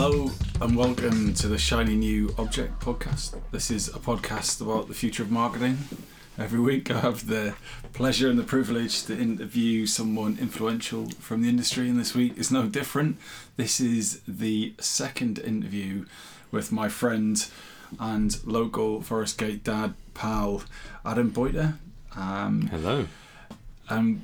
Hello and welcome to the Shiny New Object podcast. This is a podcast about the future of marketing. Every week I have the pleasure and the privilege to interview someone influential from the industry, and this week is no different. This is the second interview with my friend and local Forest Gate dad pal Adam Boita. Um, Hello. um,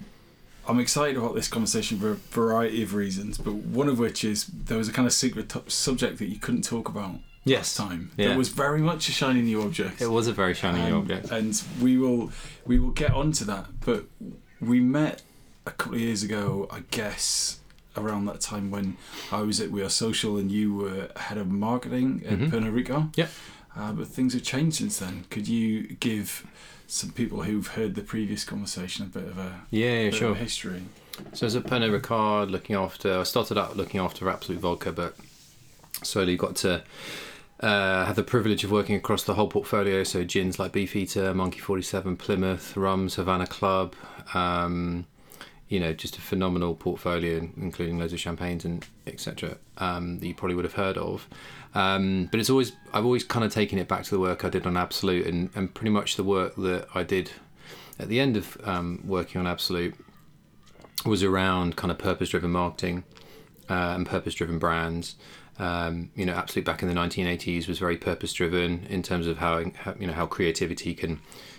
I'm excited about this conversation for a variety of reasons, but one of which is there was a kind of secret t- subject that you couldn't talk about Yes. last time. Yeah. That was very much a shiny new object. It was a very shiny new Um, object. and we will we will get onto that. But we met a couple of years ago, I guess, around that time when I was at We Are Social and you were head of marketing at Mhm. Pernod Ricard. Yep. Uh, but things have changed since then. Could you give some people who've heard the previous conversation a bit of a, Yeah, yeah, sure. history? So as a Pernod Ricard, looking after, I started out looking after Absolut Vodka, but slowly got to uh, have the privilege of working across the whole portfolio. So gins like Beefeater, Monkey Forty Seven, Plymouth, rums, Havana Club. Um, you know, just a phenomenal portfolio, including loads of champagnes and etc. Um, that you probably would have heard of. Um, but it's always I've always kind of taken it back to the work I did on Absolut, and, and pretty much the work that I did at the end of um, working on Absolut was around kind of purpose driven marketing uh, and purpose driven brands. Um, you know, Absolut back in the 1980s was very purpose driven in terms of how, how you know how creativity can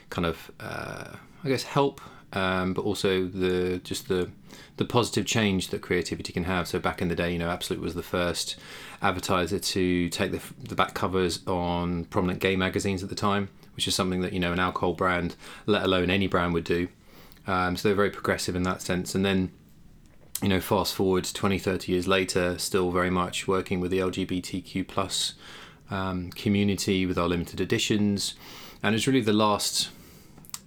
kind of uh, I guess help, um, but also the just the the positive change that creativity can have. So back in the day, you know, Absolut was the first advertiser to take the, the back covers on prominent gay magazines at the time, which is something that you know an alcohol brand, let alone any brand, would do. Um, so they're very progressive in that sense. And then, you know, fast forward 20, 30 years later, still very much working with the LGBTQ plus um, community with our limited editions. And it's really the last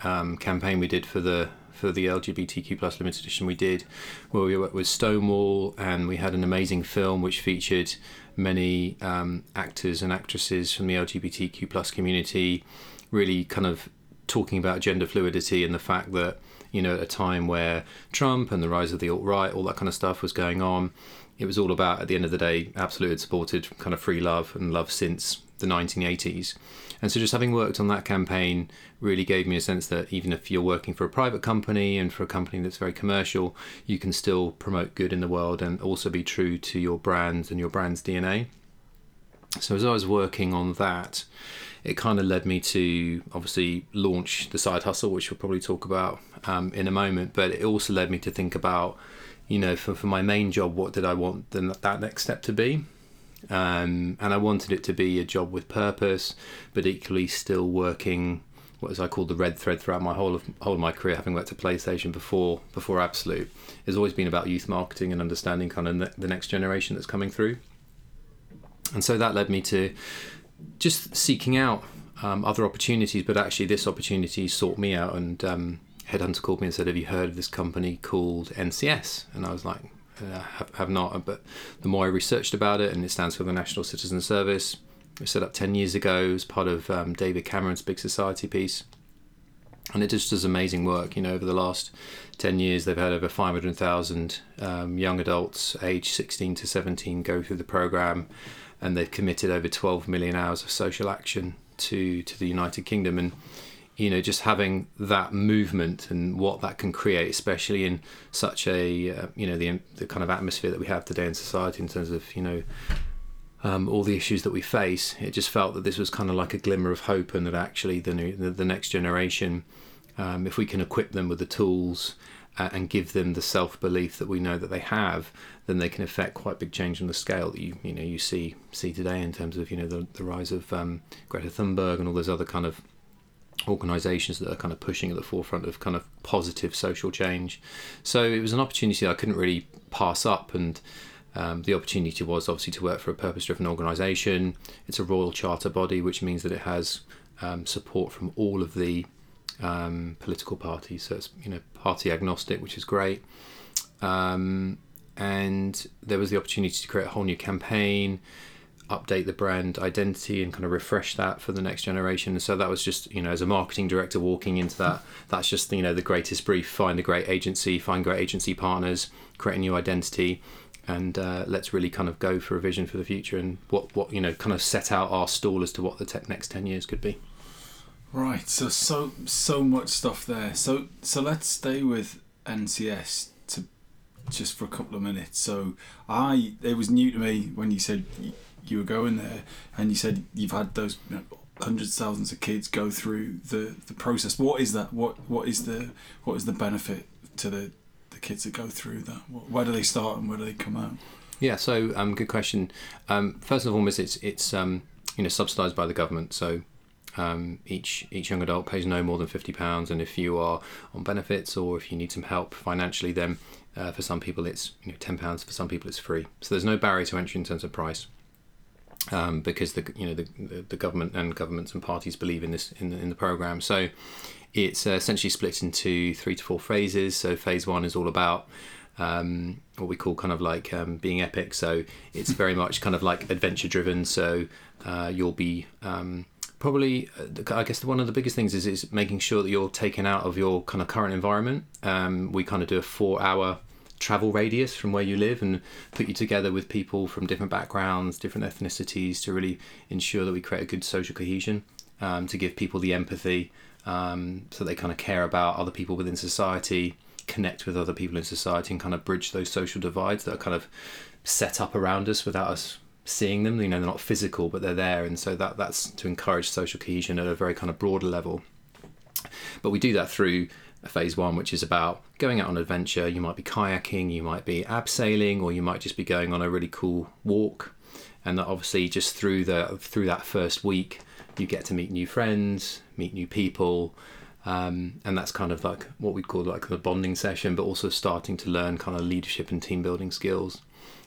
um, campaign we did for the for the LGBTQ plus limited edition we did, where we worked with Stonewall, and we had an amazing film which featured many um, actors and actresses from the LGBTQ plus community, really kind of talking about gender fluidity and the fact that you know at a time where Trump and the rise of the alt right, all that kind of stuff was going on, it was all about at the end of the day, Absolut had supported kind of free love and love since the 1980s. And so just having worked on that campaign really gave me a sense that even if you're working for a private company and for a company that's very commercial, you can still promote good in the world and also be true to your brand and your brand's DNA. So as I was working on that, it kind of led me to obviously launch the side hustle, which we'll probably talk about um, in a moment. But it also led me to think about, you know, for, for my main job, what did I want the, that next step to be? Um, and I wanted it to be a job with purpose, but equally still working what as I call the red thread throughout my whole of whole of my career, having worked at PlayStation before before Absolut, has always been about youth marketing and understanding kind of ne- the next generation that's coming through. And so that led me to just seeking out um, other opportunities, but actually this opportunity sought me out, and um, Headhunter called me and said, "Have you heard of this company called NCS?" And I was like, uh, have, have not, but the more I researched about it, and it stands for the National Citizen Service. It was set up 10 years ago as part of um, David Cameron's Big Society piece. And it just does amazing work. You know, over the last 10 years, they've had over 500,000 um, young adults aged 16 to 17 go through the program, and they've committed over 12 million hours of social action to, to the United Kingdom. And you know just having that movement and what that can create especially in such a uh, you know the the kind of atmosphere that we have today in society in terms of you know um, all the issues that we face it just felt that this was kind of like a glimmer of hope and that actually the the, the next generation um, if we can equip them with the tools uh, and give them the self-belief that we know that they have then they can affect quite big change on the scale that you you know you see see today in terms of you know the, the rise of um, Greta Thunberg and all those other kind of organisations that are kind of pushing at the forefront of kind of positive social change. So it was an opportunity I couldn't really pass up, and um, the opportunity was obviously to work for a purpose-driven organisation. It's a royal charter body, which means that it has um, support from all of the um, political parties. So it's you know party agnostic, which is great. Um, and there was the opportunity to create a whole new campaign update the brand identity and kind of refresh that for the next generation. So that was just, you know, as a marketing director walking into that, that's just, you know, the greatest brief find a great agency, find great agency partners, create a new identity. and uh, let's really kind of go for a vision for the future and what what you know kind of set out our stall as to what the te- next ten years could be. Right. So so so much stuff there. So so let's stay with NCS to just for a couple of minutes. So I it was new to me when you said you were going there, and you said you've had those you know, hundreds of thousands of kids go through the the process. What is that? What what is the what is the benefit to the the kids that go through that? Where do they start and where do they come out? Yeah, so um, good question. Um, first and foremost, it's it's um, you know subsidised by the government. So um, each each young adult pays no more than fifty pounds, and if you are on benefits or if you need some help financially, then uh, for some people it's you know ten pounds. For some people it's free. So there's no barrier to entry in terms of price. Um, because the you know the, the government and governments and parties believe in this in the, in the program. So it's uh, essentially split into three to four phases. So phase one is all about um, what we call kind of like um, being epic. So it's very much kind of like adventure driven. So uh, you'll be um, probably, uh, I guess, one of the biggest things is is making sure that you're taken out of your kind of current environment. Um, we kind of do a four hour travel radius from where you live and put you together with people from different backgrounds, different ethnicities to really ensure that we create a good social cohesion, um, to give people the empathy um, so they kind of care about other people within society, connect with other people in society, and kind of bridge those social divides that are kind of set up around us without us seeing them. You know, they're not physical, but they're there, and so that that's to encourage social cohesion at a very kind of broader level. But we do that through phase one, which is about going out on adventure. You might be kayaking, you might be abseiling, or you might just be going on a really cool walk. And that obviously, just through the through that first week, you get to meet new friends, meet new people, um, and that's kind of like what we'd call like the bonding session, but also starting to learn kind of leadership and team building skills.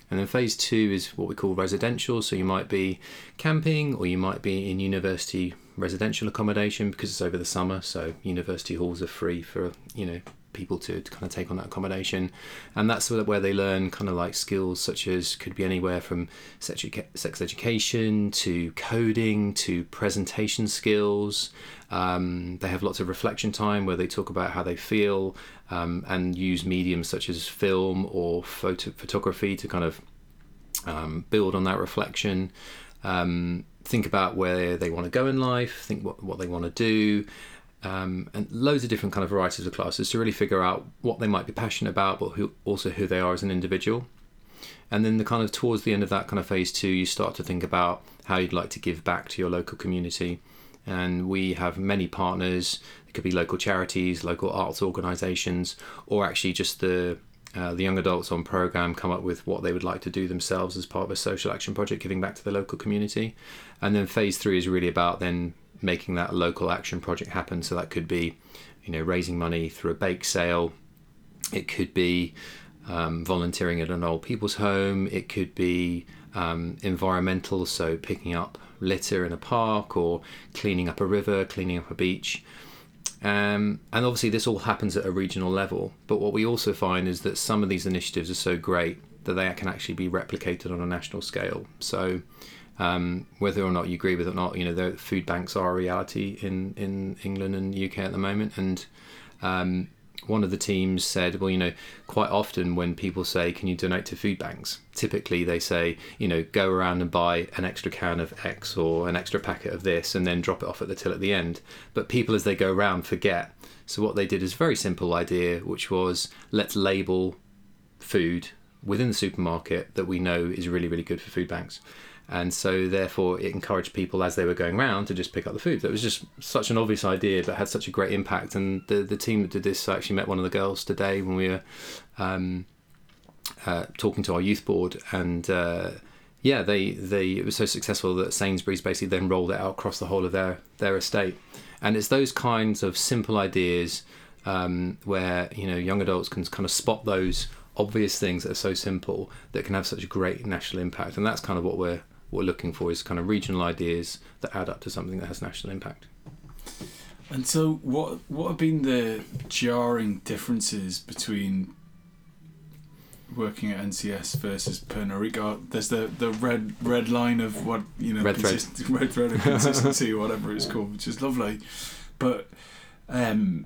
And then phase two is what we call residential. So you might be camping or you might be in university residential accommodation because it's over the summer. So university halls are free for, you know, people to, to kind of take on that accommodation. And that's where they learn kind of like skills such as could be anywhere from sex, sex education to coding to presentation skills. Um, they have lots of reflection time where they talk about how they feel um, and use mediums such as film or photo- photography to kind of um, build on that reflection. Um, think about where they want to go in life. Think what what they want to do. Um, and loads of different kind of varieties of classes to really figure out what they might be passionate about, but who also who they are as an individual. And then the kind of towards the end of that kind of phase two, you start to think about how you'd like to give back to your local community. And we have many partners. It could be local charities, local arts organisations, or actually just the uh, the young adults on program come up with what they would like to do themselves as part of a social action project, giving back to the local community. And then phase three is really about then making that local action project happen. So that could be, you know, raising money through a bake sale. It could be um, volunteering at an old people's home. It could be um, environmental, so picking up litter in a park or cleaning up a river, cleaning up a beach. Um, and obviously, this all happens at a regional level. But what we also find is that some of these initiatives are so great that they can actually be replicated on a national scale. So, um, whether or not you agree with it or not, you know, the food banks are a reality in, in England and UK at the moment. And um, one of the teams said, well, you know, quite often when people say, can you donate to food banks? Typically they say, you know, go around and buy an extra can of X or an extra packet of this and then drop it off at the till at the end. But people, as they go around, forget. So what they did is a very simple idea, which was let's label food within the supermarket that we know is really, really good for food banks. And so, therefore, it encouraged people as they were going around to just pick up the food. That was just such an obvious idea, but had such a great impact. And the the team that did this I actually met one of the girls today when we were um, uh, talking to our youth board, and uh, yeah, they they it was so successful that Sainsbury's basically then rolled it out across the whole of their their estate. And it's those kinds of simple ideas um, where you know young adults can kind of spot those obvious things that are so simple that can have such a great national impact. And that's kind of what we're what we're looking for is kind of regional ideas that add up to something that has national impact. And so, what what have been the jarring differences between working at NCS versus Pernod Ricard? There's the, the red red line of what you know, Red thread. red thread of consistency or whatever it's called, which is lovely. But um,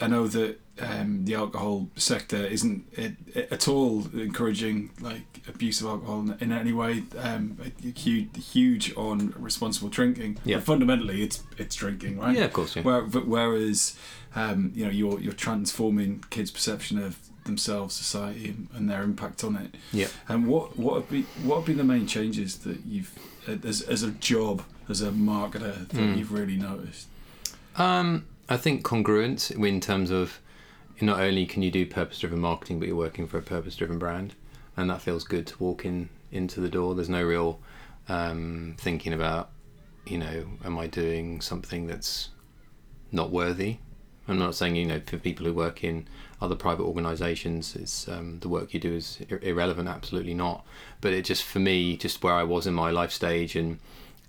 I know that um, the alcohol sector isn't it, it, at all encouraging like abuse of alcohol in, in any way. Um, huge, huge on responsible drinking. Yeah. But fundamentally, it's it's drinking, right? Yeah, of course. Yeah. Where, but whereas, um, you know, you're you're transforming kids' perception of themselves, society, and, their impact on it. Yeah. And what what have been what have been the main changes that you've as as a job as a marketer that Mm. you've really noticed? Um, I think congruence in terms of not only can you do purpose-driven marketing, but you're working for a purpose-driven brand, and that feels good to walk in into the door. There's no real um, thinking about, you know, am I doing something that's not worthy? I'm not saying you know for people who work in other private organisations, it's um, the work you do is ir- irrelevant. Absolutely not. But it just for me, just where I was in my life stage and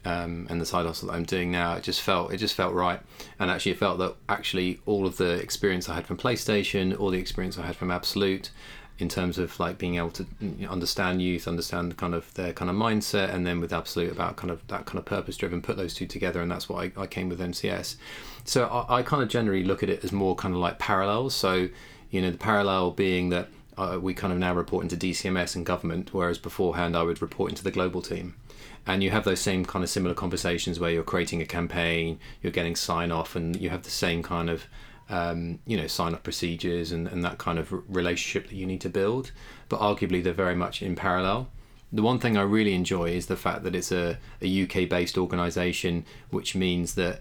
um, and the side hustle that I'm doing now, it just felt it just felt right. And actually, it felt that actually all of the experience I had from PlayStation, all the experience I had from Absolut, in terms of like being able to understand youth, understand kind of their kind of mindset, and then with Absolut about kind of that kind of purpose driven, put those two together, and that's why I, I came with NCS. So I, I kind of generally look at it as more kind of like parallels. So you know, the parallel being that uh, we kind of now report into DCMS and government, whereas beforehand I would report into the global team and you have those same kind of similar conversations where you're creating a campaign, you're getting sign off, and you have the same kind of um, you know sign off procedures and, and that kind of relationship that you need to build. But arguably, they're very much in parallel. The one thing I really enjoy is the fact that it's a, a UK based organization, which means that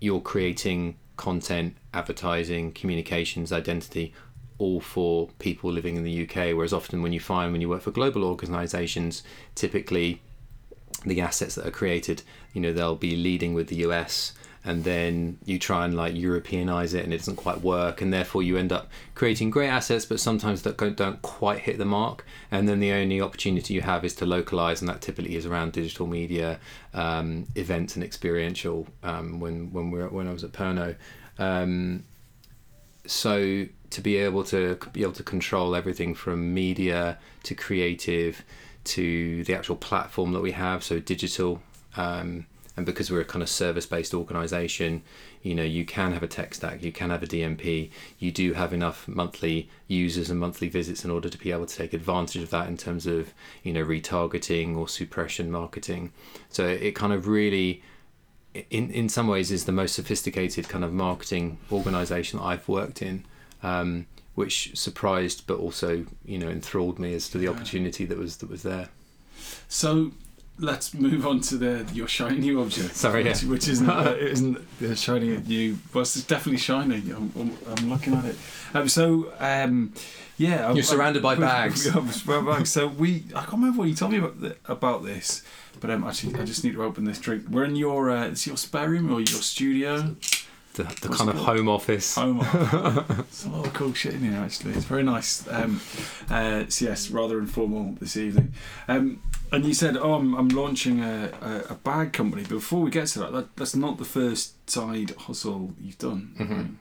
you're creating content, advertising, communications, identity all for people living in the UK. Whereas often when you find when you work for global organizations, typically the assets that are created, you know, they'll be leading with the US and then you try and like Europeanize it and it doesn't quite work and therefore you end up creating great assets but sometimes that don't- quite hit the mark. And then the only opportunity you have is to localize and that typically is around digital media um, events and experiential um, when when we when I was at Pernod um, so to be able to be able to control everything from media to creative to the actual platform that we have so digital um, and because we're a kind of service based organization you know you can have a tech stack you can have a dmp you do have enough monthly users and monthly visits in order to be able to take advantage of that in terms of you know retargeting or suppression marketing. So it kind of really in in some ways is the most sophisticated kind of marketing organization I've worked in. Um, which surprised but also you know enthralled me as to the Yeah. opportunity that was that was there So let's move on to the your shiny new object. Sorry, which, yeah. which isn't uh, isn't shiny at you. Well, it's definitely shiny. I'm, I'm, I'm looking at it. Um, so um, yeah, I'm- You're surrounded by bags. Bags. So we, I can't remember what you told me about the, about this, but um, actually, I just need to open this drink. We're in your uh, it's your spare room or your studio. The, the kind of called? home office Home. office. It's a lot of cool shit in here, actually. It's very nice. Um, uh, so yes, rather informal this evening. Um, and you said, "Oh, I'm, I'm launching a, a, a bag company." But before we get to that, that, that's not the first side hustle you've done. Mhm.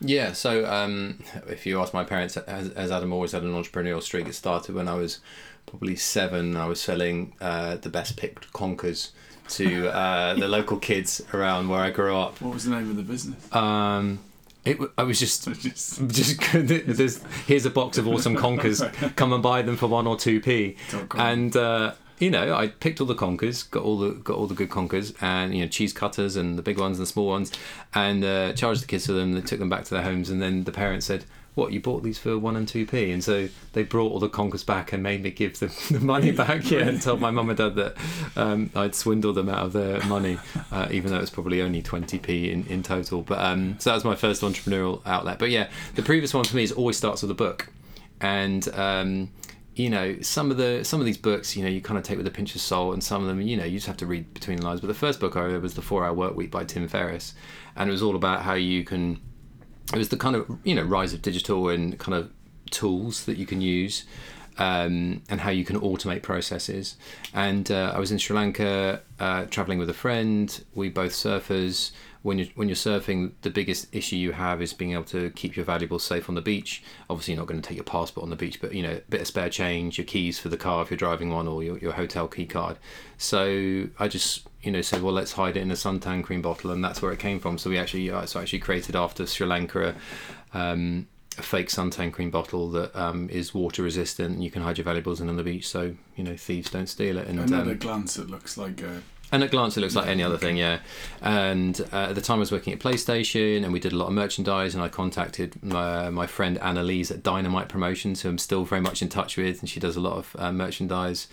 Yeah, so um, if you ask my parents, has, has Adam always had an entrepreneurial streak? It started when I was probably seven. I was selling uh, the best picked conkers to uh, the local kids around where I grew up. What was the name of the business? Um, it, I was just Just just there's, here's a box of awesome conkers. Come and buy them for one or two p. And uh, you know, I picked all the conkers, got all the got all the good conkers, and you know, cheese cutters and the big ones and the small ones, and uh, charged the kids for them. They took them back to their homes, and then the parents said, "What you bought these for one and two p?" And so they brought all the conkers back and made me give them the money back. Yeah, and told my mum and dad that um, I'd swindled them out of their money, uh, even though it was probably only twenty p in, in total. But um, so that was my first entrepreneurial outlet. But yeah, the previous one for me is always starts with a book, and um, you know some of the some of these books you know you kind of take with a pinch of salt and some of them you know you just have to read between the lines but the first book i read was the four hour work week by tim ferriss and it was all about how you can it was the kind of you know rise of digital and kind of tools that you can use um, and how you can automate processes and uh, i was in sri lanka uh, traveling with a friend we both surfers when you're when you're surfing, the biggest issue you have is being able to keep your valuables safe on the beach. Obviously, you're not going to take your passport on the beach, but you know, a bit of spare change, your keys for the car if you're driving one, or your, your hotel key card. So I just you know said, well, let's hide it in a suntan cream bottle, and that's where it came from. So we actually uh, so I actually created after Sri Lanka. Um, a fake suntan cream bottle that um, is water resistant and you can hide your valuables in on the beach so you know thieves don't steal it and And at um, a glance, it looks like a and at glance, it looks like any other thing, yeah. And uh, at the time, I was working at PlayStation, and we did a lot of merchandise. And I contacted my, my friend Annalise at Dynamite Promotions, who I'm still very much in touch with, and she does a lot of uh, merchandise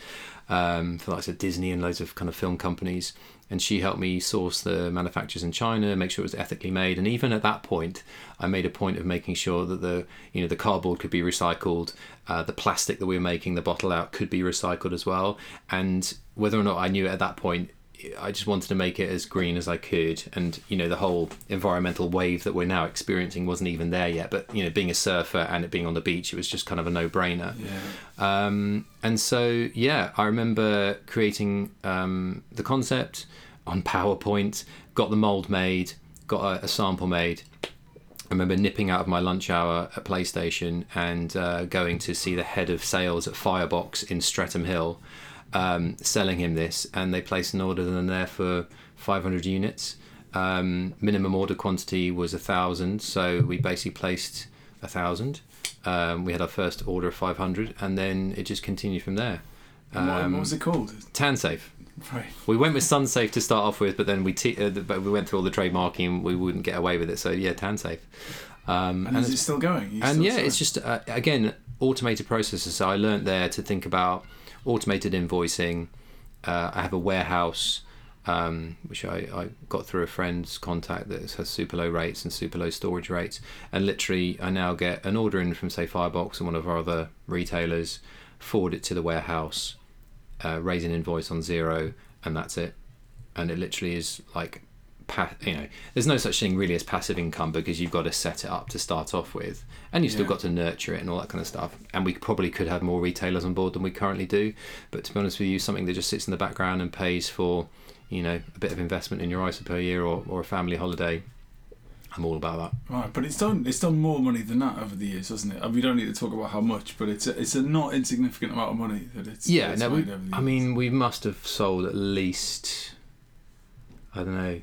um, for like I said, Disney and loads of kind of film companies. And she helped me source the manufacturers in China, make sure it was ethically made. And even at that point, I made a point of making sure that the you know the cardboard could be recycled, uh, the plastic that we were making the bottle out could be recycled as well. And whether or not I knew it at that point, I just wanted to make it as green as I could, and you know the whole environmental wave that we're now experiencing wasn't even there yet. But you know, being a surfer and it being on the beach, it was just kind of a no-brainer. yeah. Um, and so yeah, I remember creating um, the concept on PowerPoint, got the mold made, got a, a sample made. I remember nipping out of my lunch hour at PlayStation and uh, going to see the head of sales at Firebox in Streatham Hill, um, selling him this, and they placed an order then there for 500 units. Um, minimum order quantity was a thousand, so we basically placed a thousand. Um, we had our first order of 500, and then it just continued from there. What, Um, what was it called? TanSafe. Right. We went with SunSafe to start off with, but then we t- uh, but we went through all the trademarking. We wouldn't get away with it, so yeah, TanSafe. Um, And, and is it it's- still going? And still yeah, selling? it's just uh, again automated processes. So I learned there to think about automated invoicing. Uh, I have a warehouse um, which I, I got through a friend's contact that has super low rates and super low storage rates. And literally, I now get an order in from say Firebox and one of our other retailers, forward it to the warehouse, uh, raise an invoice on Xero, and that's it. And it literally is like you know, there's no such thing really as passive income because you've got to set it up to start off with, and you've still Yeah. got to nurture it and all that kind of stuff. And we probably could have more retailers on board than we currently do. But to be honest with you, something that just sits in the background and pays for, you know, a bit of investment in your ISA per year or, or a family holiday, I'm all about that. Right, but it's done. It's done more money than that over the years, hasn't it? And we don't need to talk about how much, but it's a, it's a not insignificant amount of money that it's. Yeah, it's no, we, I mean, we must have sold at least, I don't know,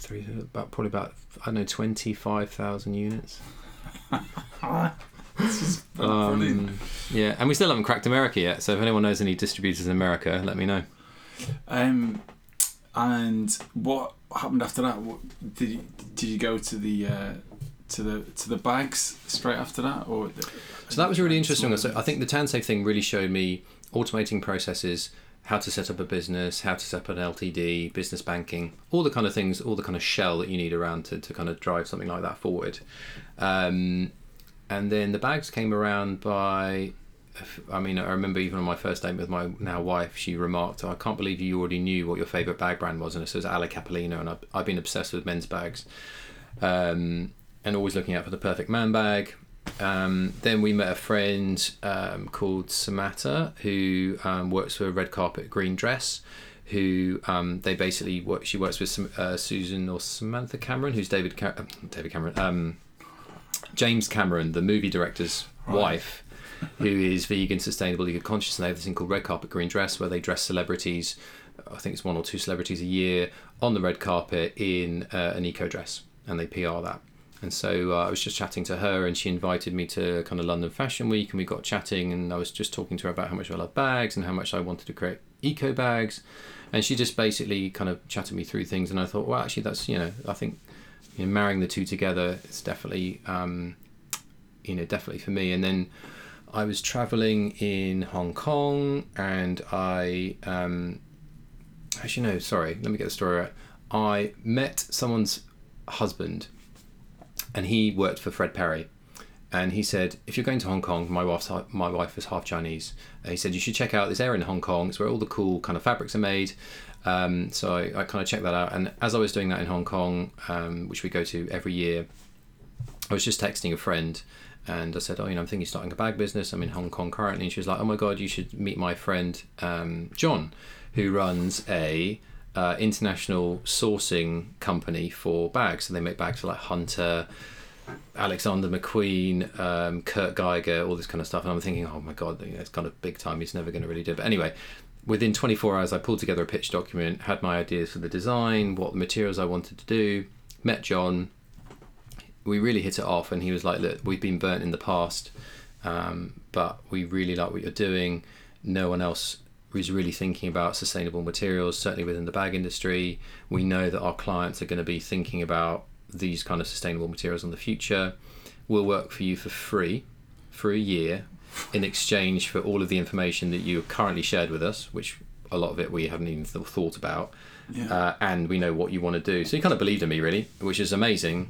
three, about probably about I don't know, twenty five thousand units. this is brilliant. Um, yeah, and we still haven't cracked America yet. So if anyone knows any distributors in America, let me know. Um, and what happened after that? What, did you, did you go to the uh, to the to the bags straight after that, or? So that was really interesting. So I think the TanSafe thing really showed me automating processes, how to set up a business, how to set up an LTD, business banking, all the kind of things, all the kind of shell that you need around to, to kind of drive something like that forward. Um, and then the bags came around by, I mean, I remember even on my first date with my now wife, she remarked, I can't believe you already knew what your favourite bag brand was. And it says Ally Capellino, and I've, I've been obsessed with men's bags. Um, and always looking out for the perfect man bag. Um, then we met a friend um, called Samata who um, works for Red Carpet Green Dress. Who um, they basically work. She works with uh, Susan or Samantha Cameron, who's David uh, David Cameron, um, James Cameron, the movie director's Right. wife, who is vegan, sustainable, eco conscious, and they have this thing called Red Carpet Green Dress, where they dress celebrities. I think it's one or two celebrities a year on the red carpet in uh, an eco dress, and they PR that. And so uh, I was just chatting to her, and she invited me to kind of London Fashion Week, and we got chatting, and I was just talking to her about how much I love bags and how much I wanted to create eco bags, and she just basically kind of chatted me through things, and I thought, well, actually, that's you know, I think you know, marrying the two together, it's definitely, um, you know, definitely for me. And then I was traveling in Hong Kong, and I um, actually no, sorry, let me get the story right. I met someone's husband, and he worked for Fred Perry. And he said, if you're going to Hong Kong, my wife's my wife is half Chinese. He said you should check out this area in Hong Kong. It's where all the cool kind of fabrics are made. Um, so I, I kind of checked that out. And as I was doing that in Hong Kong, um, which we go to every year, I was just texting a friend and I said, Oh, you know, I'm thinking of starting a bag business. I'm in Hong Kong currently. And she was like, Oh my God, you should meet my friend um, John, who runs a uh, international sourcing company for bags. So they make bags for like Hunter, Alexander McQueen, um, Kurt Geiger, all this kind of stuff. And I'm thinking, Oh my God, it's kind of big time. He's never going to really do it. But anyway, within 24 hours, I pulled together a pitch document, had my ideas for the design, what materials I wanted to do, met John we really hit it off, and he was like, "Look, we've been burnt in the past, um, but we really like what you're doing. No one else is really thinking about sustainable materials. Certainly within the bag industry, we know that our clients are going to be thinking about these kind of sustainable materials in the future. We'll work for you for free for a year." In exchange for all of the information that you have currently shared with us, which a lot of it we haven't even thought about, Yeah. uh, and we know what you want to do. So he kind of believed in me, really, which is amazing.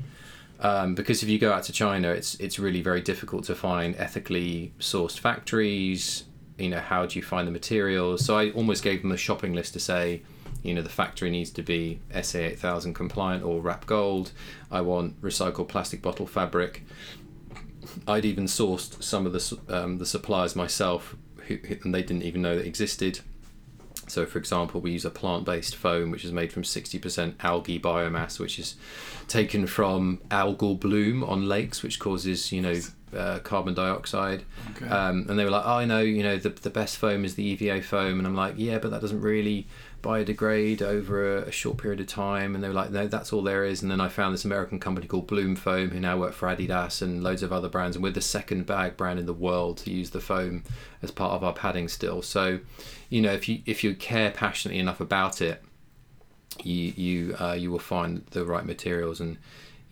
Um, because if you go out to China, it's it's really very difficult to find ethically sourced factories. You know, how do you find the materials? So I almost gave them a shopping list to say, you know, the factory needs to be SA eight thousand compliant or wrap gold. I want recycled plastic bottle fabric. I'd even sourced some of the um, the suppliers myself, who- and they didn't even know that existed. So, for example, we use a plant based foam which is made from 60% algae biomass, which is taken from algal bloom on lakes, which causes, you know, uh, carbon dioxide. Okay. Um, and they were like, oh, I know, you know, the, the best foam is the EVA foam. And I'm like, yeah, but that doesn't really biodegrade over a, a short period of time. And they were like, no, that's all there is. And then I found this American company called Bloom Foam, who now work for Adidas and loads of other brands. And we're the second bag brand in the world to use the foam as part of our padding still. So, you know, if you if you care passionately enough about it, you you uh, you will find the right materials and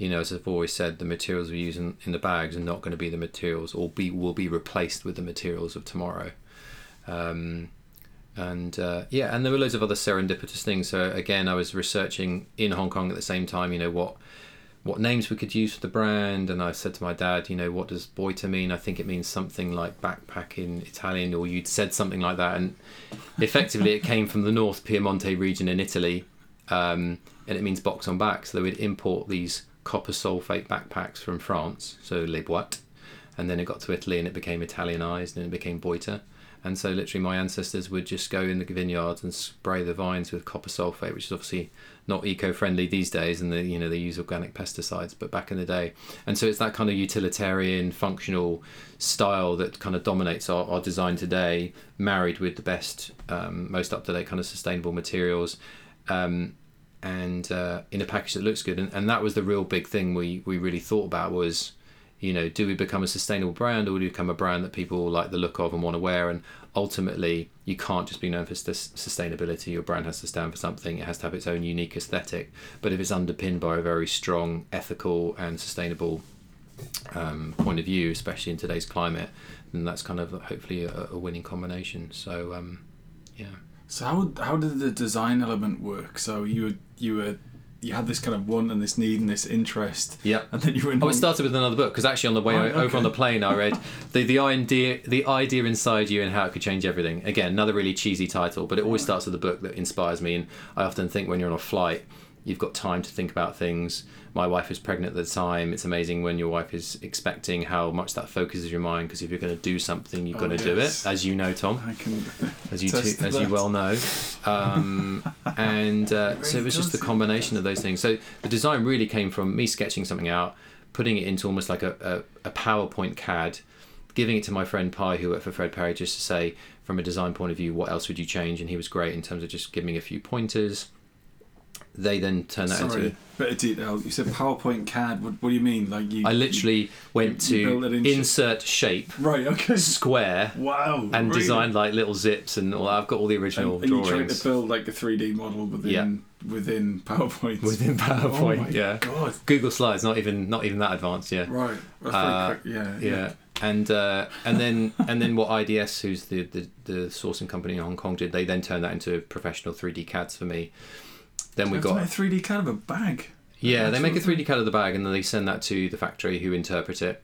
you know as I've always said the materials we use in, in the bags are not going to be the materials or be will be replaced with the materials of tomorrow. Um, and uh, yeah and there were loads of other serendipitous things. So again I was researching in Hong Kong at the same time you know what what names we could use for the brand. And I said to my dad you know what does Boita mean? I think it means something like backpack in Italian or you'd said something like that. And effectively it came from the North Piemonte region in Italy um, and it means box on back. So they would import these copper sulfate backpacks from France, so les boîtes, and then it got to Italy and it became Italianized and it became Boita. And so literally my ancestors would just go in the vineyards and spray the vines with copper sulfate, which is obviously not eco-friendly these days, and they you know they use organic pesticides, but back in the day, and so it's that kind of utilitarian, functional style that kind of dominates our, our design today, married with the best, um, most up-to-date kind of sustainable materials. Um, and uh, in a package that looks good. And, and that was the real big thing we, we really thought about was, you know, do we become a sustainable brand or do we become a brand that people like the look of and want to wear? And ultimately, you can't just be known for sus- sustainability. Your brand has to stand for something. It has to have its own unique aesthetic. But if it's underpinned by a very strong ethical and sustainable um, point of view, especially in today's climate, then that's kind of hopefully a, a winning combination. So, um, yeah. So how how did the design element work? So you you were you had this kind of want and this need and this interest, Yeah. and then you went. Oh, it started with another book because actually on the way Right, o- over on the plane I read the the idea the idea inside you and how it could change everything. Again, another really cheesy title, but it always starts with a book that inspires me. And I often think when you're on a flight, you've got time to think about things. My wife was pregnant at the time. It's amazing when your wife is expecting how much that focuses your mind because if you're going to do something, you've Oh, got to do it, as you know, Tom I can. as you as you well know. Um, and uh, so it was just the combination of those things. So the design really came from me sketching something out, putting it into almost like a, a, a PowerPoint CAD, giving it to my friend Pi, who worked for Fred Perry, just to say, from a design point of view, what else would you change? And he was great in terms of just giving me a few pointers. They then turn that Sorry, into. bit of detail. You said PowerPoint CAD. What, what do you mean? Like you? I literally went you it to insert shape, Right. Okay. square, Wow. and really? designed like little zips and all. I've got all the And, original and you trying to build like a three D model within within PowerPoint. within PowerPoint. Oh yeah. God. Google Slides, not even not even that advanced. Yeah. Right. That's Uh, very quick. Yeah. yeah and uh, and then and then what IDS who's the, the the sourcing company in Hong Kong did they then turned that into professional 3D CADs for me then we've got make a three D CAD of a bag. yeah they make a 3D CAD of the bag and then they send that to the factory who interpret it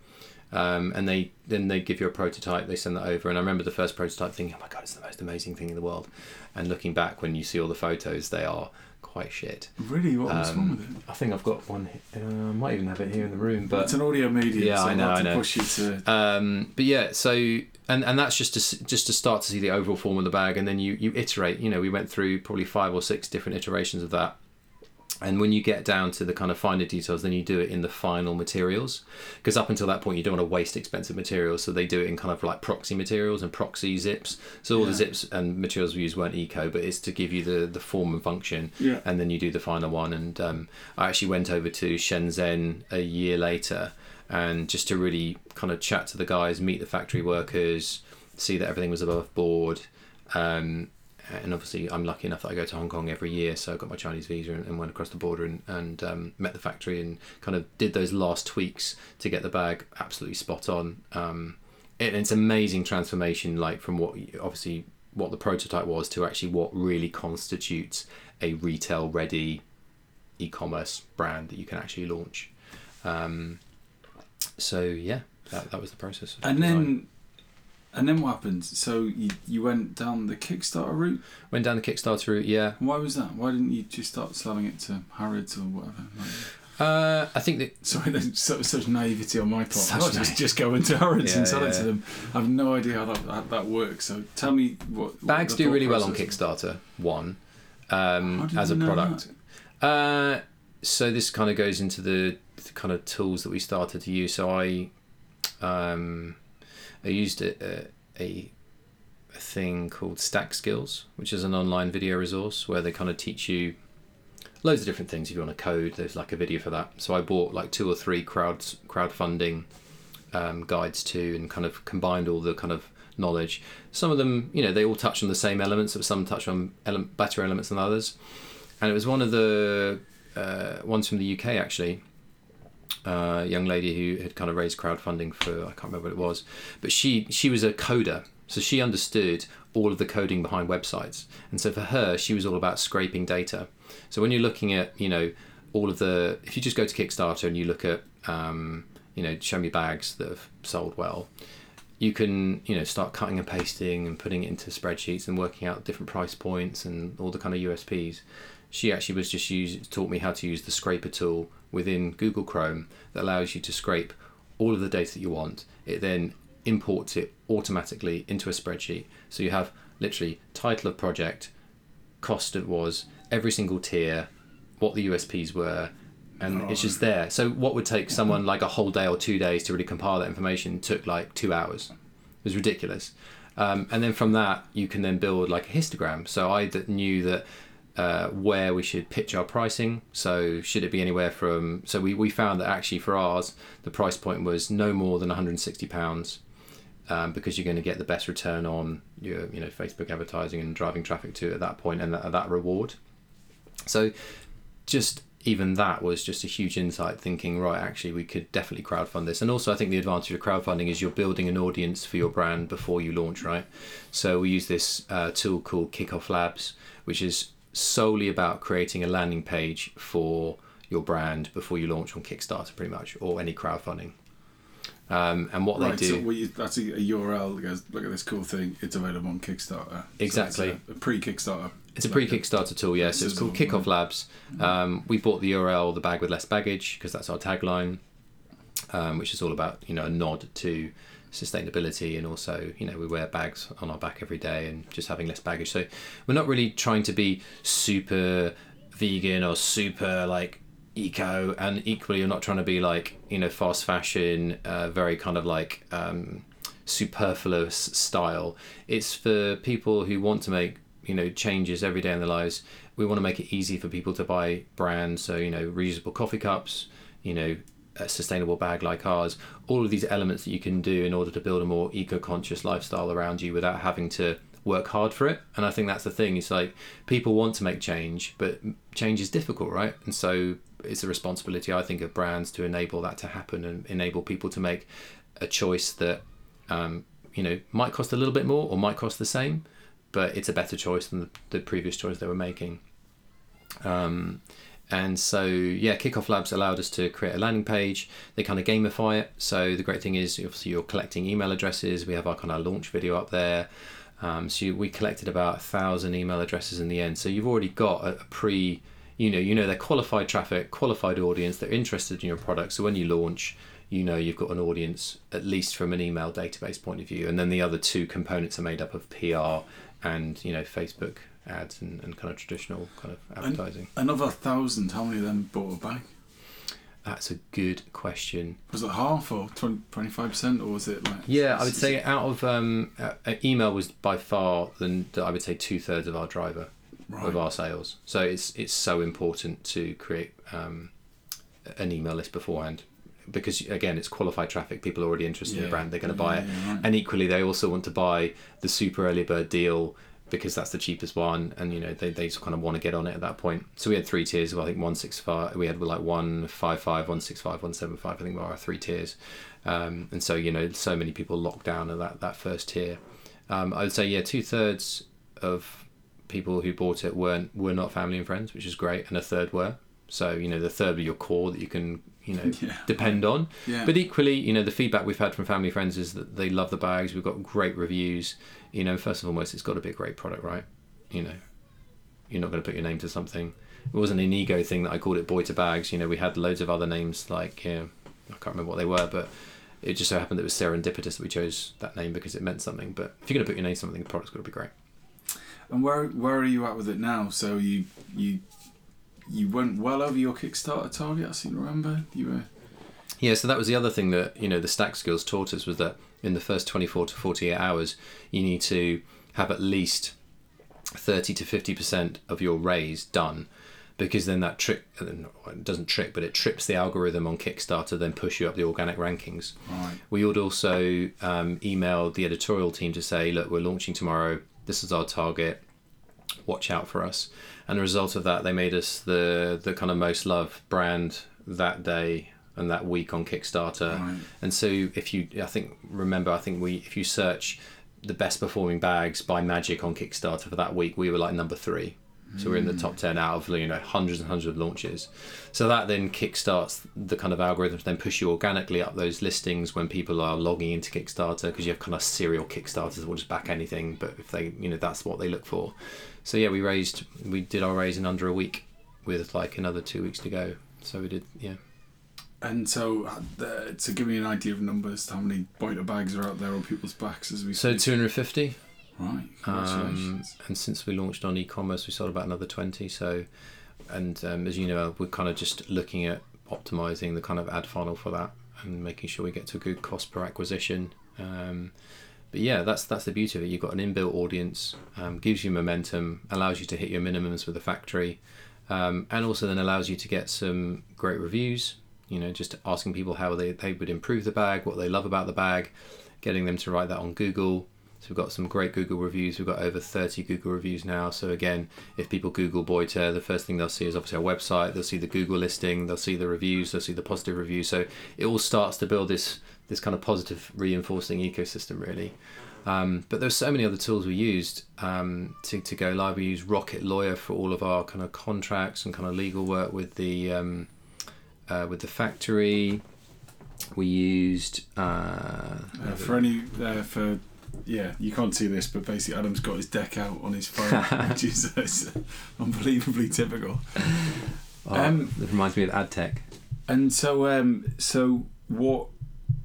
um, and they then they give you a prototype they send that over and I remember the first prototype thinking oh my god it's the most amazing thing in the world and looking back when you see all the photos they are quite shit Really, what was wrong um, with it? I think I've got one uh, I might even have it here in the room but it's an audio medium. Yeah, so I I'll know, have I to know. Push you to. um, but yeah, so and and that's just to just to start to see the overall form of the bag, and then you you iterate. You know, we went through probably five or six different iterations of that, And when you get down to the kind of finer details, then you do it in the final materials. Because up until that point, you don't want to waste expensive materials. So they do it in kind of like proxy materials and proxy zips. So all the zips and materials we use weren't eco, but it's to give you the, the form and function. Yeah. And then you do the final one. And um, I actually went over to Shenzhen a year later and just to really kind of chat to the guys, meet the factory workers, see that everything was above board. Um, and obviously, I'm lucky enough that I go to Hong Kong every year, so I got my Chinese visa and, and went across the border and, and um, met the factory and kind of did those last tweaks to get the bag absolutely spot on. Um, it, it's amazing transformation, like from what obviously what the prototype was to actually what really constitutes a retail ready e-commerce brand that you can actually launch. Um, so yeah, that, that was the process. And then, and then what happened? So you you went down the Kickstarter route. went down the Kickstarter route. Yeah, Why was that? Why didn't you just start selling it to Harrods or whatever? Like, uh, I think that sorry, there's so, such naivety on my part. Such Oh, just just go into Harrods and Yeah, it to them. I have no idea how that how that works. So tell me what what bags the do really well on Kickstarter. One, um, as a product. Uh, so this kind of goes into the, the kind of tools that we started to use. So I, um, I used a, a, a a thing called Stack Skills, which is an online video resource where they kind of teach you loads of different things. If you want to code, there's like a video for that. So I bought like two or three crowd crowdfunding um, guides too, and kind of combined all the kind of knowledge. Some of them, you know, they all touch on the same elements, but some touch on ele- better elements than others. And it was one of the uh, ones from the UK actually. Uh, young lady who had kind of raised crowdfunding for I can't remember what it was, but she she was a coder, so she understood all of the coding behind websites, and so for her she was all about scraping data. So when you're looking at you know all of the if you just go to Kickstarter and you look at um, you know show me bags that have sold well, you can you know start cutting and pasting and putting it into spreadsheets and working out different price points and all the kind of USPs. She actually was just used taught me how to use the scraper tool within Google Chrome that allows you to scrape all of the data that you want. It then imports it automatically into a spreadsheet. So you have literally title of project, cost it was, every single tier, what the USPs were, and it's just there. So what would take someone like a whole day or two days to really compile that information took like two hours. It was ridiculous. Um, and then from that, you can then build like a histogram. So I d- knew that uh, where we should pitch our pricing. So should it be anywhere from? So we, we found that actually for ours, the price point was no more than 160 pounds. Um, because you're going to get the best return on your, you know, Facebook advertising and driving traffic to at that point, and that, that reward. So, just even that was just a huge insight. Thinking, right, actually, we could definitely crowdfund this. And also, I think the advantage of crowdfunding is you're building an audience for your brand before you launch, right? So we use this uh, tool called Kickoff Labs, which is solely about creating a landing page for your brand before you launch on Kickstarter, pretty much, or any crowdfunding. Um, and what Right, they do, so we, that's a, a URL that goes, look at this cool thing, it's available on Kickstarter. Exactly. it's a, a pre Kickstarter. It's a pre-Kickstarter tool, yeah. So it's called Kickoff Labs. Um, we bought the URL, the bag with less baggage, because that's our tagline, um, which is all about you know a nod to sustainability and also you know we wear bags on our back every day and just having less baggage. So we're not really trying to be super vegan or super like eco, and equally you're not trying to be like you know fast fashion, uh, very kind of like. Um, superfluous style it's for people who want to make you know changes every day in their lives we want to make it easy for people to buy brands. So you know reusable coffee cups you know a sustainable bag like ours all of these elements that you can do in order to build a more eco-conscious lifestyle around you without having to work hard for it. And i think that's the thing it's like people want to make change but change is difficult right? And so it's a responsibility i think of brands to enable that to happen and enable people to make a choice that um, you know might cost a little bit more or might cost the same but it's a better choice than the, the previous choice they were making. Um, and so, yeah, Kickoff Labs allowed us to create a landing page. They kind of gamify it. So the great thing is, obviously, you're collecting email addresses. We have our kind of launch video up there. Um, so you, we collected about a thousand email addresses in the end. So you've already got a, a pre, you know, you know they're qualified traffic, qualified audience. They're interested in your product. So when you launch, you know you've got an audience at least from an email database point of view. And then the other two components are made up of PR and you know Facebook ads and, and kind of traditional kind of advertising. Another thousand. How many of them bought a bag? That's a good question. Was it half or 25 percent, or was it like? Yeah, I would say out of um, email was by far the I would say two thirds of our driver Right. of our sales. So it's it's so important to create um, an email list beforehand because again it's qualified traffic. People are already interested in the brand. They're going to buy Yeah, it, yeah, right. and equally they also want to buy the super early bird deal because that's the cheapest one and you know they, they just kind of want to get on it at that point so we had three tiers well, i think 165 we had like 155 165 175 i think were our three tiers um, and so you know so many people locked down at that, that first tier um, i would say yeah two-thirds of people who bought it weren't were not family and friends which is great and a third were so you know the third were your core that you can you know Yeah. depend on Yeah. but equally, you know, the feedback we've had from family friends is that they love the bags. We've got great reviews. You know, first and foremost, it's got to be a great product, right? You know, you're not going to put your name to something. It wasn't an ego thing that I called it Boita Bags. You know, we had loads of other names like, I can't remember what they were, but it just so happened that it was serendipitous that we chose that name because it meant something. But if you're going to put your name to something, the product's got to be great. And where where are you at with it now? So you you you went well over your Kickstarter target. I seem to remember you were. Yeah, so that was the other thing that you know the StackSkills taught us was that in the first 24 to 48 hours you need to have at least 30 to 50 percent of your raise done because then that trick doesn't trick but it trips the algorithm on Kickstarter then push you up the organic rankings. Right. We would also um, email the editorial team to say, look, we're launching tomorrow. This is our target. Watch out for us. And the result of that, they made us the the kind of most loved brand that day and that week on Kickstarter. Right. And so, if you, I think, remember, I think we, if you search the best performing bags by Magic on Kickstarter for that week, we were like number three. So we're in the top ten out of you know hundreds and hundreds of launches. So that then kickstarts the kind of algorithms, then push you organically up those listings when people are logging into Kickstarter because you have kind of serial Kickstarters that will just back anything. But if they, you know, that's what they look for. So yeah, we raised, we did our raise in under a week with like another two weeks to go. So we did, yeah. And so, uh, to give me an idea of numbers, how many Boita bags are out there on people's backs as we So speak? 250. Right, Um, and since we launched on e-commerce, we sold about another 20. So, and um, as you know, we're kind of just looking at optimizing the kind of ad funnel for that and making sure we get to a good cost per acquisition. Um, but yeah, that's that's the beauty of it. You've got an inbuilt audience, um, gives you momentum, allows you to hit your minimums with the factory, um, and also then allows you to get some great reviews. You know, just asking people how they, they would improve the bag, what they love about the bag, getting them to write that on Google. So we've got some great Google reviews. We've got over 30 Google reviews now. So again, if people Google Boita, the first thing they'll see is obviously our website. They'll see the Google listing. They'll see the reviews. They'll see the positive reviews. So it all starts to build this this kind of positive reinforcing ecosystem really. Um, but there's so many other tools we used um, to, to go live. We use Rocket Lawyer for all of our kind of contracts and kind of legal work with the um, uh, with the factory. We used uh, Uh, for any, uh, for yeah, you can't see this, but basically Adam's got his deck out on his phone, which is it's unbelievably typical. oh, Um, it reminds me of ad tech. And so, um, so what,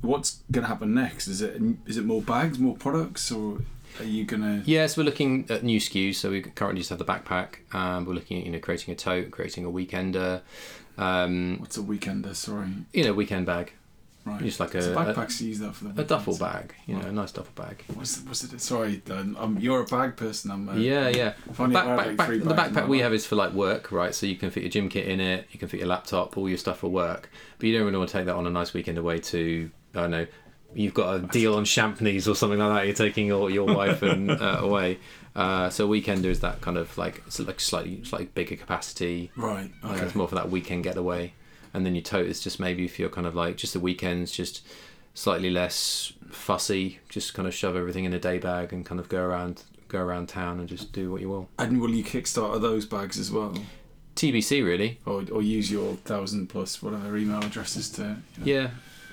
what's gonna happen next? Is it is it more bags, more products, or are you gonna? Yes, we're looking at new SKUs. So we currently just have the backpack. Um, we're looking at you know creating a tote, creating a weekender, um, What's a weekender? Sorry, you know weekend bag, right. just like so a, a, backpacks use that for the a duffel bag. You know, a nice duffel bag. What's the, what's it? Sorry, um, um, you're a bag person. I'm. Uh, Yeah, yeah. Back, back, back, the backpack we have is for like work, right? So you can fit your gym kit in it, you can fit your laptop, all your stuff for work. But you don't really want to take that on a nice weekend away to, I don't know, you've got a deal on champneys or something like that. You're taking your, your wife and uh, away. Uh, so weekender is that kind of like it's like slightly slightly bigger capacity. Right. Okay. it's more for that weekend getaway. And then your tote is just maybe if you're kind of like just the weekends, just slightly less fussy, just kind of shove everything in a day bag and kind of go around go around town and just do what you will. And will you kickstarter those bags as well, TBC really. or or use your thousand plus whatever email addresses to? You know? Yeah.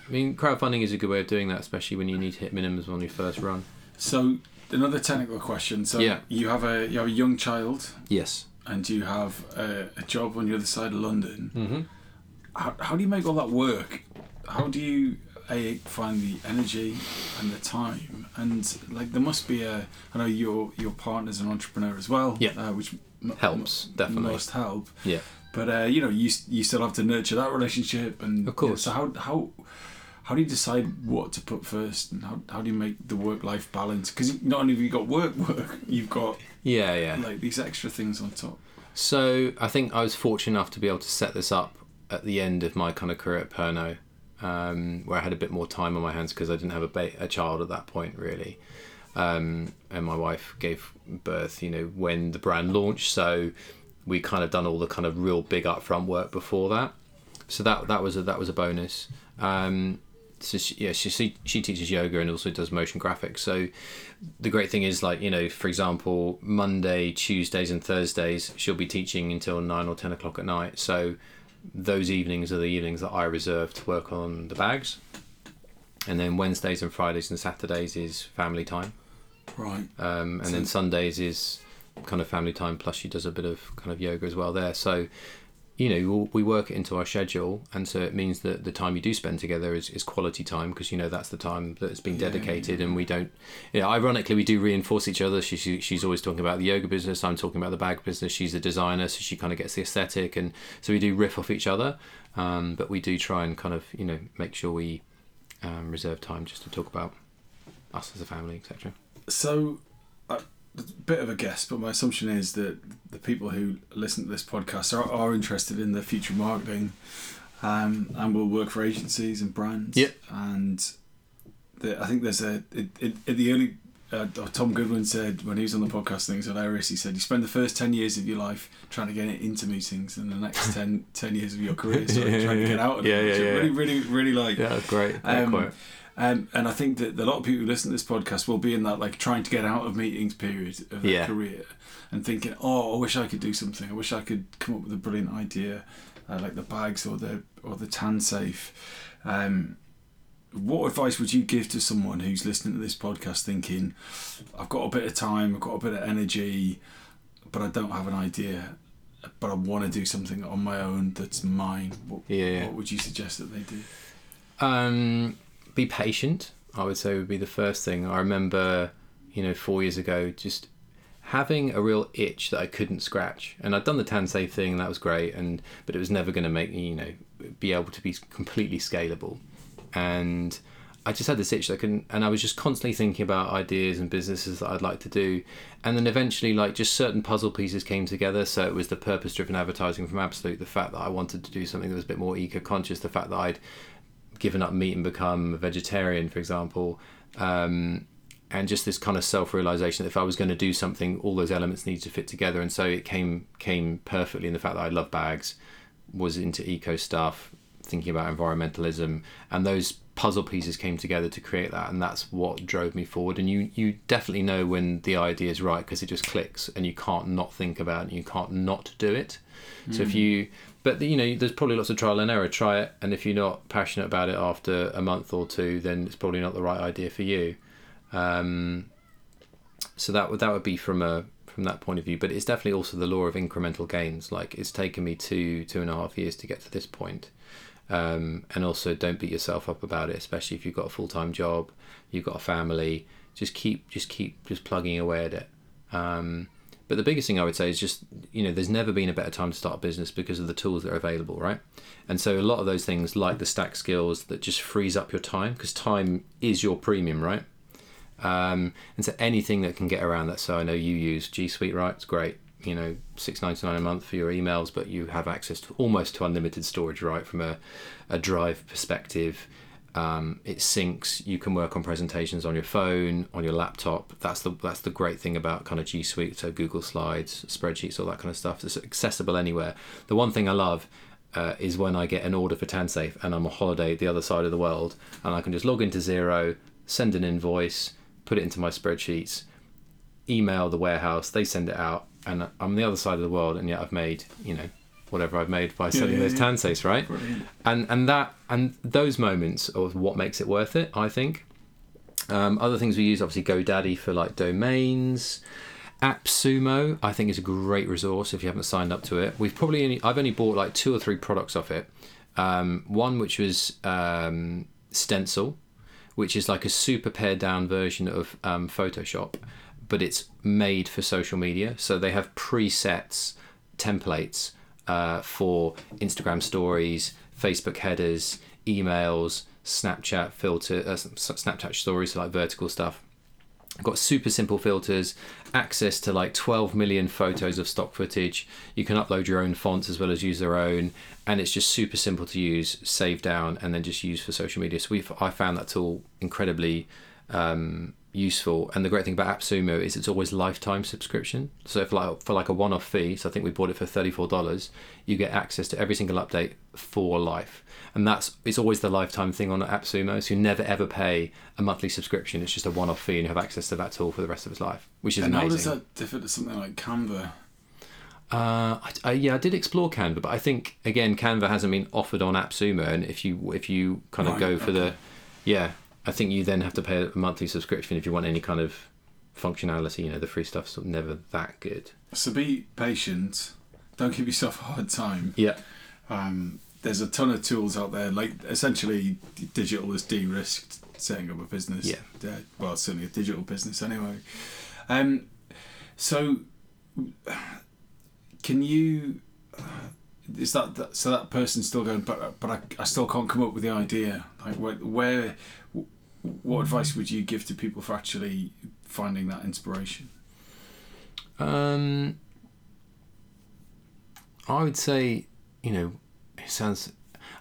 I mean crowdfunding is a good way of doing that, especially when you need to hit minimums on your first run. So another technical question. So Yeah. you have a you have a young child Yes. and you have a, a job on the other side of London. Mm-hmm. How, how do you make all that work? How do you a find the energy and the time and like there must be a. I know your your partner's an entrepreneur as well. Yeah. uh, which m- Helps, m- definitely. must help. Yeah. But uh, you know, you you still have to nurture that relationship, and Of course. know, so how how how do you decide what to put first, and how how do you make the work life balance? Because not only have you got work work, you've got Yeah, yeah. like these extra things on top. So I think I was fortunate enough to be able to set this up at the end of my kind of career at Pernod, um, where I had a bit more time on my hands because I didn't have a, ba- a child at that point really, um, and my wife gave birth, you know, when the brand launched. So we kind of done all the kind of real big upfront work before that. So that that was a, that was a bonus. Um, so she, yeah, she she teaches yoga and also does motion graphics. So the great thing is like you know for example monday tuesdays and thursdays she'll be teaching until 9 or 10 o'clock at night so those evenings are the evenings that i reserve to work on the bags. And then wednesdays and fridays and saturdays is family time. Right. um, and then sundays is kind of family time plus she does a bit of kind of yoga as well there. So you know we'll- work it into our schedule and so it means that the time you do spend together is, is quality time because you know that's the time that's been Yeah, dedicated and we don't you know ironically we do reinforce each other. She, she, she's always talking about the yoga business i'm talking about the bag business she's a designer so she kind of gets the aesthetic and so we do riff off each other um, but we do try and kind of you know make sure we um, reserve time just to talk about us as a family etc So, bit of a guess, but my assumption is that the people who listen to this podcast are, are interested in the future of marketing um, and will work for agencies and brands. Yep. And the, I think there's a, it, it, the early, uh, Tom Goodwin said when he was on the podcast, things hilarious. He said, You spend the first 10 years of your life trying to get into meetings, and the next 10, 10 years of your career sort of Yeah, trying to get out of yeah, which yeah, I yeah. Really, really, really like. yeah great Um, Um, and I think that a lot of people who listen to this podcast will be in that like trying to get out of meetings period of their Yeah. career and thinking, oh, I wish I could do something. I wish I could come up with a brilliant idea, uh, like the bags or the or the tan safe. Um, what advice would you give to someone who's listening to this podcast thinking, I've got a bit of time, I've got a bit of energy, but I don't have an idea, but I want to do something on my own that's mine? What, Yeah, yeah. what would you suggest that they do? Um, be patient. I would say would be the first thing. I remember, you know, four years ago, just having a real itch that I couldn't scratch, and I'd done the tan safe thing, and that was great, and but it was never going to make me, you know, be able to be completely scalable, and I just had this itch that I couldn't, and I was just constantly thinking about ideas and businesses that I'd like to do, and then eventually, like just certain puzzle pieces came together. So it was the purpose-driven advertising from Absolut, the fact that I wanted to do something that was a bit more eco-conscious, the fact that I'd given up meat and become a vegetarian, for example, um, and just this kind of self-realization that if I was going to do something, all those elements needed to fit together, and so it came came perfectly in the fact that I love bags, was into eco stuff, thinking about environmentalism, and those puzzle pieces came together to create that, and that's what drove me forward. And you you definitely know when the idea is right because it just clicks, and you can't not think about it, and you can't not do it. So if you, but you know, there's probably lots of trial and error. Try it, and if you're not passionate about it after a month or two, then it's probably not the right idea for you. Um, so that would that would be from a from that point of view. But it's definitely also the law of incremental gains. Like it's taken me two two and a half years to get to this point. Um, and also don't beat yourself up about it, especially if you've got a full time job, you've got a family. Just keep just keep just plugging away at it. Um, but the biggest thing I would say is just, you know, there's never been a better time to start a business because of the tools that are available, right? And so a lot of those things, like the StackSkills, that just frees up your time because time is your premium, right? Um, and so anything that can get around that. So I know you use G Suite, right? It's great. You know, six ninety nine a month for your emails, but you have access to almost to unlimited storage, right? From a, a drive perspective, um, it syncs. You can work on presentations on your phone, on your laptop. That's the that's the great thing about kind of G Suite. So Google Slides, spreadsheets, all that kind of stuff. It's accessible anywhere. The one thing I love uh, is when I get an order for TanSafe and I'm on holiday the other side of the world, and I can just log into Xero, send an invoice, put it into my spreadsheets, email the warehouse, they send it out, and I'm the other side of the world, and yet I've made you know whatever I've made by selling yeah, those yeah. Right? Brilliant. and and that and those moments are what makes it worth it i think um, other things we use obviously godaddy for like domains appsumo i think is a great resource if you haven't signed up to it we've probably only i've only bought like two or three products off it um, one which was um, stencil which is like a super pared down version of um, Photoshop, but it's made for social media. So they have presets, templates uh, for Instagram stories, Facebook headers, emails, Snapchat filter, uh, Snapchat stories, like vertical stuff. Got super simple filters, access to like 12 million photos of stock footage. You can upload your own fonts as well as use their own, and it's just super simple to use, save down, and then just use for social media. So we I found that tool incredibly um, useful. And the great thing about AppSumo is it's always lifetime subscription. So if like for like a one-off fee, so I think we bought it for thirty-four dollars, you get access to every single update for life and that's it's always the lifetime thing on AppSumo. So you never ever pay a monthly subscription. It's just a one-off fee, and you have access to that tool for the rest of its life, which is and amazing. how does that differ to something like Canva? Uh, I, I, yeah, I did explore Canva, but I think again Canva hasn't been offered on AppSumo, and if you if you kind of Right, go for okay. the, yeah, I think you then have to pay a monthly subscription if you want any kind of functionality. You know, the free stuff's never that good. So be patient. Don't give yourself a hard time. Yeah, Um, there's a ton of tools out there. Like essentially, digital is de-risked setting up a business. Yeah. Well, certainly a digital business anyway. Um, so can you? Is that, that so? That person's still going, but but I, I still can't come up with the idea. Like where, where what advice would you give to people for actually finding that inspiration? Um, I would say, you know, it sounds.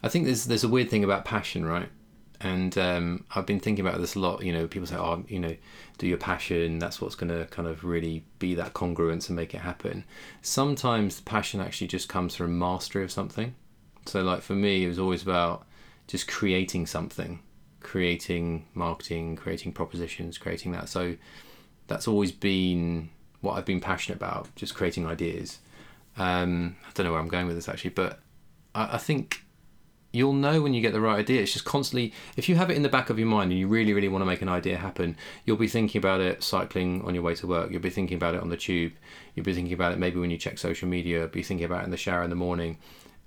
I think there's there's a weird thing about passion, right? And um, I've been thinking about this a lot. You know, people say, "Oh, you know, do your passion. That's what's going to kind of really be that congruence and make it happen." Sometimes passion actually just comes from mastery of something. So, like for me, it was always about just creating something, creating marketing, creating propositions, creating that. So that's always been what I've been passionate about, just creating ideas. Um, I don't know where I'm going with this actually, but I, I think you'll know when you get the right idea. It's just constantly, if you have it in the back of your mind and you really, really want to make an idea happen, you'll be thinking about it cycling on your way to work. You'll be thinking about it on the tube. You'll be thinking about it maybe when you check social media. Be thinking about it in the shower in the morning.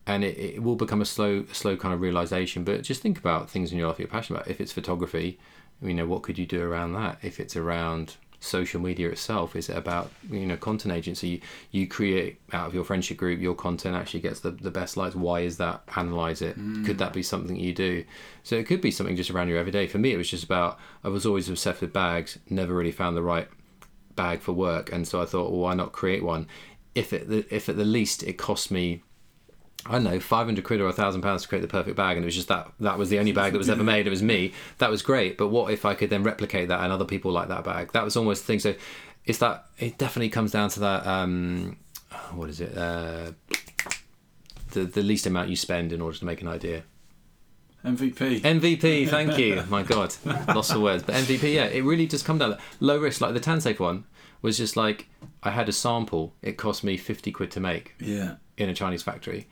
And it, it will become a slow, slow kind of realization. But just think about things in your life you're passionate about. If it's photography, you know, what could you do around that? If it's around social media itself, is it about you know content agency? You, you create out of your friendship group, your content actually gets the, the best likes. Why is that? Analyze it. Mm. Could that be something you do? So it could be something just around your everyday. For me, it was just about I was always obsessed with bags. Never really found the right bag for work, and so I thought, well, why not create one? If it if at the least it cost me I don't know, 500 quid or a thousand pounds to create the perfect bag, and it was just that that was the only bag that was ever made. It was me. That was great. But what if I could then replicate that and other people like that bag? That was almost the thing. So it's that it definitely comes down to that. Um, what is it? Uh, the the least amount you spend in order to make an idea. MVP. MVP, thank you. My God, lost for words. But MVP, yeah, it really just come down to low risk. Like the Tansafe one was just like I had a sample. It cost me 50 quid to make yeah. in a Chinese factory,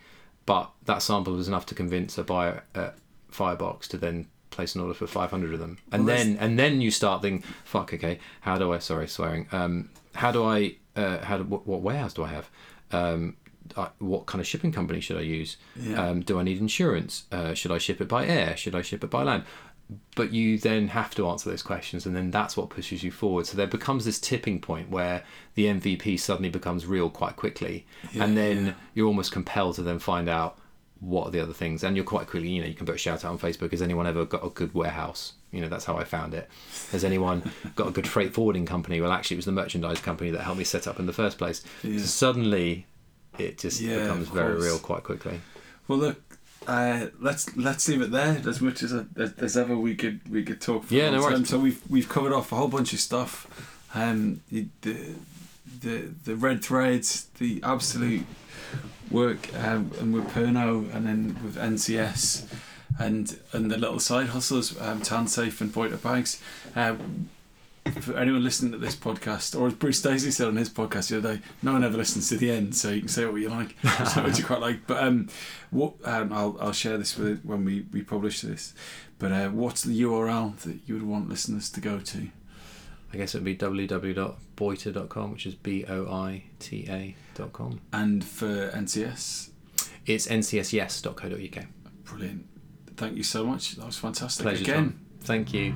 but that sample was enough to convince a buyer at Firebox to then place an order for 500 of them, and Well, then and then you start thinking, fuck, okay, how do I? Sorry, swearing. Um, how do I? Uh, how do, what, what warehouse do I have? Um, I, what kind of shipping company should I use? Yeah. Um, do I need insurance? Uh, should I ship it by air? Should I ship it by land? But you then have to answer those questions, and then that's what pushes you forward. So there becomes this tipping point where the MVP suddenly becomes real quite quickly, Yeah, and then yeah. you're almost compelled to then find out what are the other things. And you're quite quickly, you know, you can put a shout out on Facebook. Has anyone ever got a good warehouse? You know, that's how I found it. Has anyone got a good freight forwarding company? Well, actually, it was the merchandise company that helped me set up in the first place. Yeah. So suddenly, it just becomes very real quite quickly. Well, look, uh, let's let's leave it there. As much as, as, as ever we could we could talk for Yeah, no time. worries. So we've we've covered off a whole bunch of stuff. Um, the the the, the red threads, the Absolut work, um, and with Pernod, and then with NCS, and and the little side hustles, um, Tansafe and Boita Bags. Uh, for anyone listening to this podcast, or as Bruce Daisley said on his podcast the other day, no one ever listens to the end, so you can say what you like, what you quite like. But um, what um, I'll I'll share this with when we we publish this. But uh, what's the URL that you would want listeners to go to? I guess it would be www.boita.com, which is B O I T A.com. And for NCS, It's ncsyes.co.uk. brilliant. Thank you so much. That was fantastic. Pleasure, Again, Tom. Thank you.